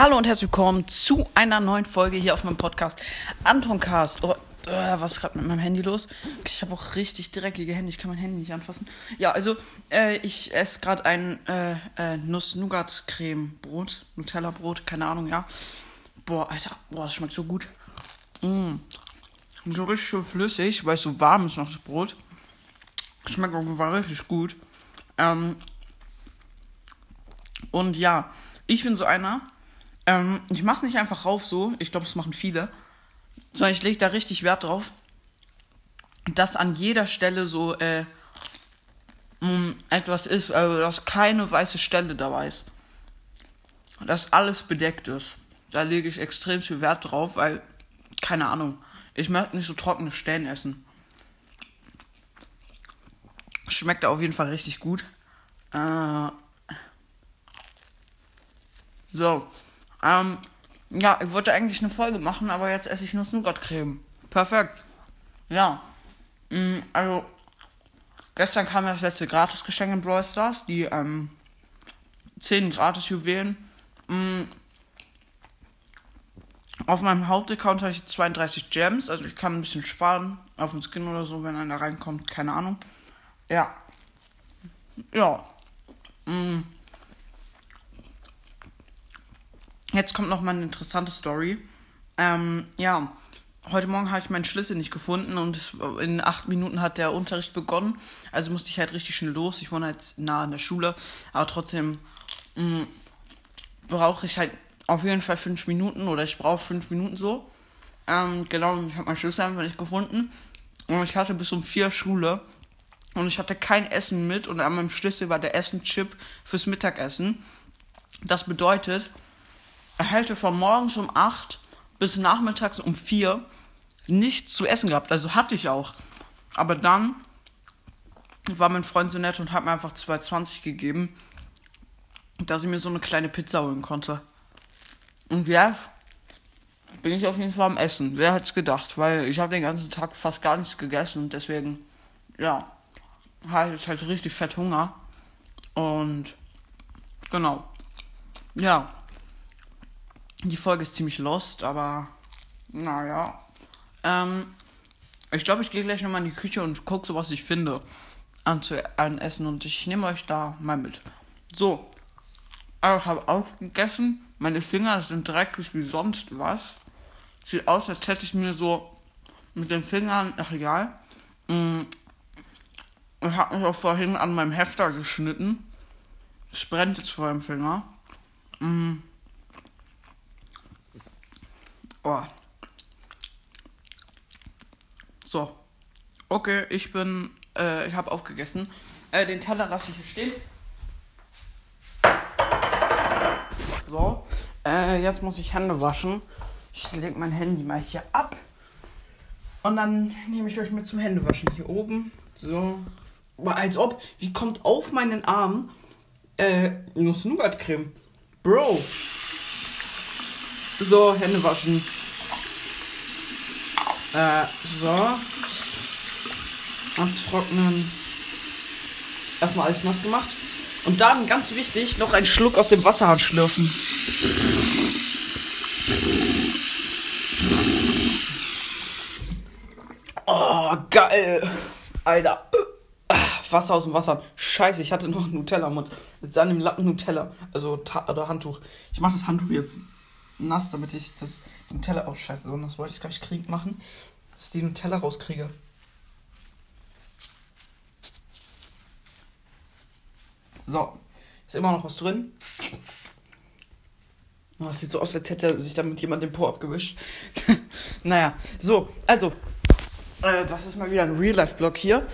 Hallo und herzlich willkommen zu einer neuen Folge hier auf meinem Podcast Antoncast. Oh, äh, was ist gerade mit meinem Handy los? Ich habe auch richtig dreckige Hände, ich kann mein Handy nicht anfassen. Ja, also äh, ich esse gerade ein äh, äh, Nuss-Nougat-Creme-Brot, Nutella-Brot, keine Ahnung, ja. Boah, Alter, boah, das schmeckt so gut. Mm. So richtig schön flüssig, weil es so warm ist noch das Brot. Schmeckt auf jeden Fall richtig gut. Ähm, und ja, ich bin so einer, ähm, ich mach's nicht einfach rauf so, ich glaube, das machen viele, sondern ich lege da richtig Wert drauf, dass an jeder Stelle so äh, etwas ist, also dass keine weiße Stelle dabei ist. Dass alles bedeckt ist. Da lege ich extrem viel Wert drauf, weil, keine Ahnung, ich möchte nicht so trockene Stellen essen. Schmeckt auf jeden Fall richtig gut. Äh, so. Ähm, ja, ich wollte eigentlich eine Folge machen, aber jetzt esse ich nur Nougat-Creme. Perfekt. Ja. Mm, also, gestern kam ja das letzte Gratisgeschenk in Brawl Stars, die ähm, 10 Gratis-Juwelen. Mm, auf meinem Hauptaccount habe ich 32 Gems, also ich kann ein bisschen sparen auf den Skin oder so, wenn einer reinkommt, keine Ahnung. Ja. Ja. Mm. Jetzt kommt noch mal eine interessante Story. Ähm, ja, heute Morgen habe ich meinen Schlüssel nicht gefunden und es, in acht Minuten hat der Unterricht begonnen. Also musste ich halt richtig schnell los. Ich wohne halt nah an der Schule, aber trotzdem mm, brauche ich halt auf jeden Fall fünf Minuten oder ich brauche fünf Minuten so. Ähm, genau, ich habe meinen Schlüssel einfach nicht gefunden. Und ich hatte bis um vier Schule und ich hatte kein Essen mit und an meinem Schlüssel war der Essenchip fürs Mittagessen. Das bedeutet, hätte von morgens um 8 bis nachmittags um 4 nichts zu essen gehabt. Also hatte ich auch. Aber dann war mein Freund so nett und hat mir einfach 2,20 gegeben, dass ich mir so eine kleine Pizza holen konnte. Und ja, bin ich auf jeden Fall am Essen. Wer hätte es gedacht? Weil ich habe den ganzen Tag fast gar nichts gegessen und deswegen, ja, habe ich halt richtig fett Hunger. Und genau. Ja, die Folge ist ziemlich lost, aber naja. Ähm, ich glaube, ich gehe gleich nochmal in die Küche und gucke so, was ich finde an, zu, an Essen und ich nehme euch da mal mit. So, ich habe aufgegessen. Meine Finger sind dreckig wie sonst was. Sieht aus, als hätte ich mir so mit den Fingern, ach egal. Mm, ich habe mich auch vorhin an meinem Hefter geschnitten. Es brennt jetzt vor dem Finger. Mm. Oh. So. Okay, ich bin, äh, ich habe aufgegessen. Äh, den Teller lasse ich hier stehen. So. Äh, jetzt muss ich Hände waschen. Ich lege mein Handy mal hier ab. Und dann nehme ich euch mit zum Händewaschen hier oben. So. Als ob, wie kommt auf meinen Arm äh, Nuss-Nougat-Creme? Bro. So, Hände waschen. Äh, so. Abtrocknen. Erstmal alles nass gemacht. Und dann, ganz wichtig, noch einen Schluck aus dem Wasserhahn schlürfen. Oh, geil. Alter. Wasser aus dem Wasser. Scheiße, ich hatte noch einen Nutella im Mund. Mit seinem Lappen Nutella. Also, oder Handtuch. Ich mache das Handtuch jetzt nass, damit ich das Nutella. Oh, scheiße, so das wollte ich gleich krieg machen. Dass ich die Nutella rauskriege. So. Ist immer noch was drin. Oh, das sieht so aus, als hätte sich damit jemand den Po abgewischt. naja, so, also. Äh, das ist mal wieder ein Real-Life-Blog hier.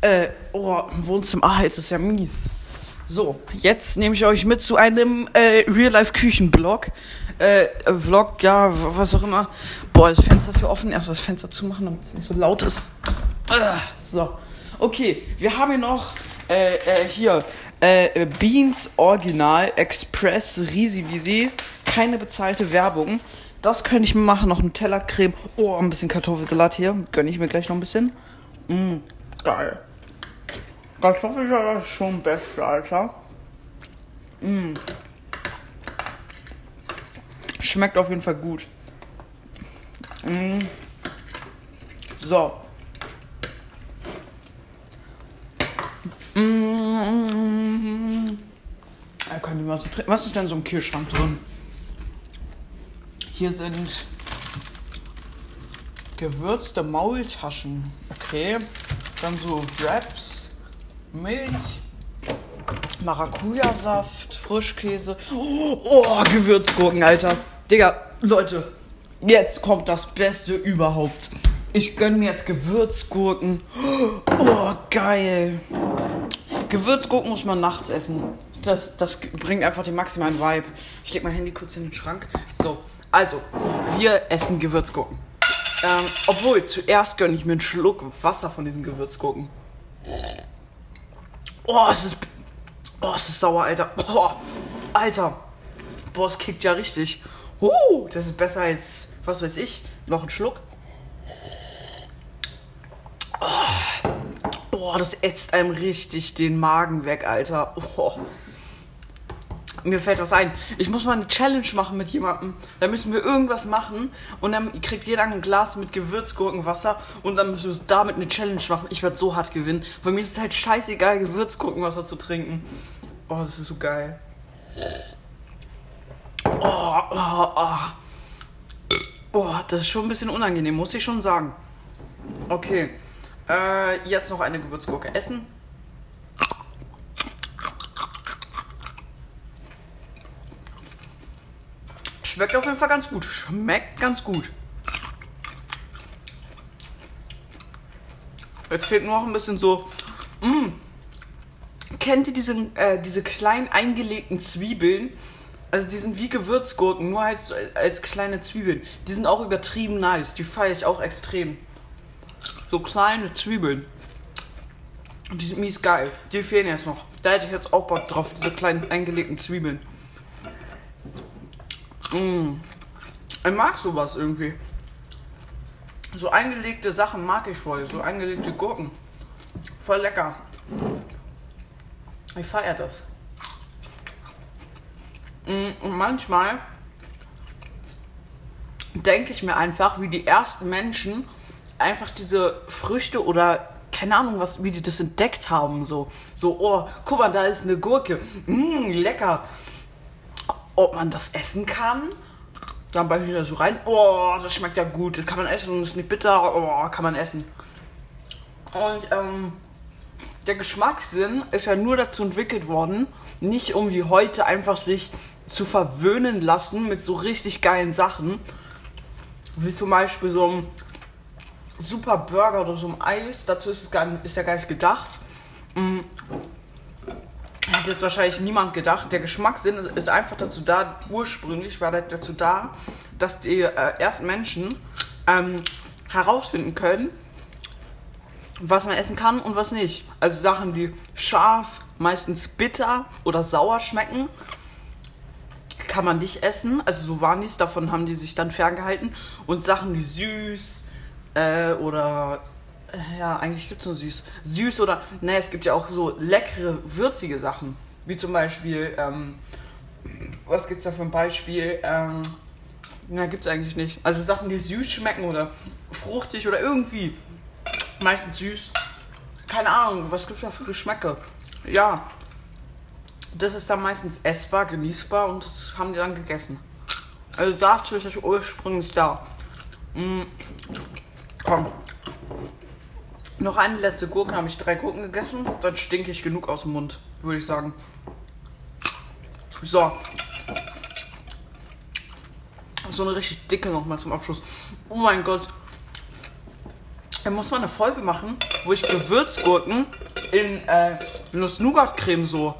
Äh, oh, im Wohnzimmer. Ah, jetzt ist ja mies. So, jetzt nehme ich euch mit zu einem äh, Real-Life-Küchen-Blog. Äh, Vlog, ja, was auch immer. Boah, das Fenster ist hier offen. Erst das Fenster zumachen, damit es nicht so laut ist. Ah, so. Okay, wir haben hier noch äh, äh, hier äh, Beans Original Express Risi. Keine bezahlte Werbung. Das könnte ich mir machen. Noch Nutella-Creme. Oh, ein bisschen Kartoffelsalat hier. Gönne ich mir gleich noch ein bisschen. Mm, geil. Kartoffelsalat ist schon beste, Alter. Mm. Schmeckt auf jeden Fall gut. Mm. So. Mm. Ihr mal so trinken. Was ist denn so im Kühlschrank drin? Hier sind gewürzte Maultaschen. Okay. Dann so Wraps, Milch, Maracuja-Saft, Frischkäse. Oh, oh, Gewürzgurken, Alter. Digga, Leute, jetzt kommt das Beste überhaupt. Ich gönn mir jetzt Gewürzgurken. Oh, geil. Gewürzgurken muss man nachts essen. Das, das bringt einfach den maximalen Vibe. Ich leg mein Handy kurz in den Schrank. So, also, wir essen Gewürzgurken. Ähm, obwohl, zuerst gönne ich mir einen Schluck Wasser von diesen Gewürzgurken. Oh, es ist. Oh, es ist sauer, Alter. Oh, Alter. Boah, es kickt ja richtig. Uh, das ist besser als, was weiß ich, noch ein Schluck. Oh, boah, das ätzt einem richtig den Magen weg, Alter. Oh mir fällt was ein. Ich muss mal eine Challenge machen mit jemandem. Da müssen wir irgendwas machen und dann kriegt jeder ein Glas mit Gewürzgurkenwasser und dann müssen wir damit eine Challenge machen. Ich werde so hart gewinnen. Bei mir ist es halt scheißegal, Gewürzgurkenwasser zu trinken. Oh, das ist so geil. Oh, oh, oh. Oh, das ist schon ein bisschen unangenehm, muss ich schon sagen. Okay. Äh, jetzt noch eine Gewürzgurke essen. Schmeckt auf jeden Fall ganz gut. Schmeckt ganz gut. Jetzt fehlt nur noch ein bisschen so. Mh. Mm. Kennt ihr diese, äh, diese kleinen eingelegten Zwiebeln? Also die sind wie Gewürzgurken, nur als, als kleine Zwiebeln. Die sind auch übertrieben nice. Die feiere ich auch extrem. So kleine Zwiebeln. Die sind mies geil. Die fehlen jetzt noch. Da hätte ich jetzt auch Bock drauf, diese kleinen eingelegten Zwiebeln. Mm. Ich mag sowas irgendwie. So eingelegte Sachen mag ich voll. So eingelegte Gurken. Voll lecker. Ich feiere das. Mm, und manchmal denke ich mir einfach, wie die ersten Menschen einfach diese Früchte oder keine Ahnung, was, wie die das entdeckt haben. So, so oh, guck mal, da ist eine Gurke. Mmm, lecker ob man das essen kann. Dann beiße ich so rein. Oh, das schmeckt ja gut. Das kann man essen und ist nicht bitter. Oh, kann man essen. Und ähm, der Geschmackssinn ist ja nur dazu entwickelt worden, nicht um wie heute einfach sich zu verwöhnen lassen mit so richtig geilen Sachen. Wie zum Beispiel so ein super Burger oder so ein Eis. Dazu ist, es gar ist ja gar nicht gedacht. Mm, hat jetzt wahrscheinlich niemand gedacht. Der Geschmackssinn ist einfach dazu da, ursprünglich war der dazu da, dass die äh, ersten Menschen ähm, herausfinden können, was man essen kann und was nicht. Also Sachen, die scharf, meistens bitter oder sauer schmecken, kann man nicht essen. Also so waren dies, davon haben die sich dann ferngehalten. Und Sachen, die süß äh, oder ja, eigentlich gibt es nur süß. Süß oder, naja, es gibt ja auch so leckere, würzige Sachen. Wie zum Beispiel, ähm, was gibt es da für ein Beispiel? Ähm, na, es eigentlich nicht. Also Sachen, die süß schmecken oder fruchtig oder irgendwie. Meistens süß. Keine Ahnung, was gibt es da für Geschmäcke? Ja. Das ist dann meistens essbar, genießbar und das haben die dann gegessen. Also dazu ist das ursprünglich da. Mm. Komm, noch eine letzte Gurke, habe ich drei Gurken gegessen. Dann stinke ich genug aus dem Mund, würde ich sagen. So. So eine richtig dicke nochmal zum Abschluss. Oh mein Gott. Da muss man eine Folge machen, wo ich Gewürzgurken in äh, Nuss-Nougat-Creme so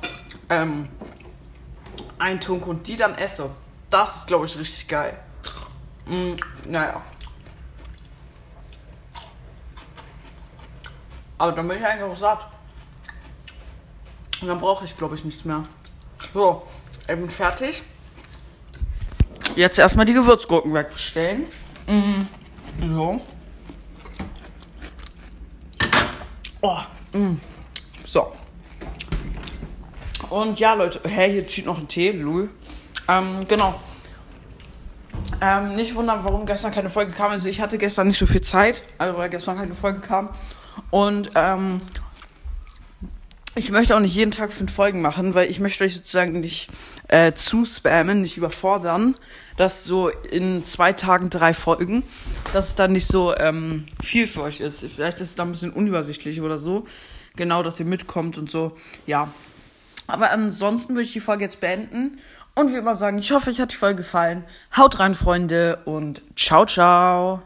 ähm, eintunke und die dann esse. Das ist, glaube ich, richtig geil. Mm, naja. Aber dann bin ich eigentlich auch satt. Und dann brauche ich, glaube ich, nichts mehr. So, bin fertig. Jetzt erstmal die Gewürzgurken wegbestellen. Mhm. So. Oh, mm. So. Und ja, Leute, hey, hier zieht noch ein Tee, Louis. Ähm, genau. Ähm, nicht wundern, warum gestern keine Folge kam. Also ich hatte gestern nicht so viel Zeit, also weil gestern keine Folge kam. Und ähm, ich möchte auch nicht jeden Tag fünf Folgen machen, weil ich möchte euch sozusagen nicht äh, zu spammen, nicht überfordern. dass so in zwei Tagen drei Folgen, dass es dann nicht so ähm, viel für euch ist. Vielleicht ist es dann ein bisschen unübersichtlich oder so. Genau, dass ihr mitkommt und so. Ja. Aber ansonsten würde ich die Folge jetzt beenden. Und wie immer sagen, ich hoffe, euch hat die Folge gefallen. Haut rein, Freunde, und ciao, ciao.